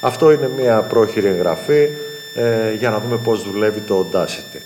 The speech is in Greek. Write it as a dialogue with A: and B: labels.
A: Αυτό είναι μια πρόχειρη εγγραφή ε, για να δούμε πώς δουλεύει το Audacity.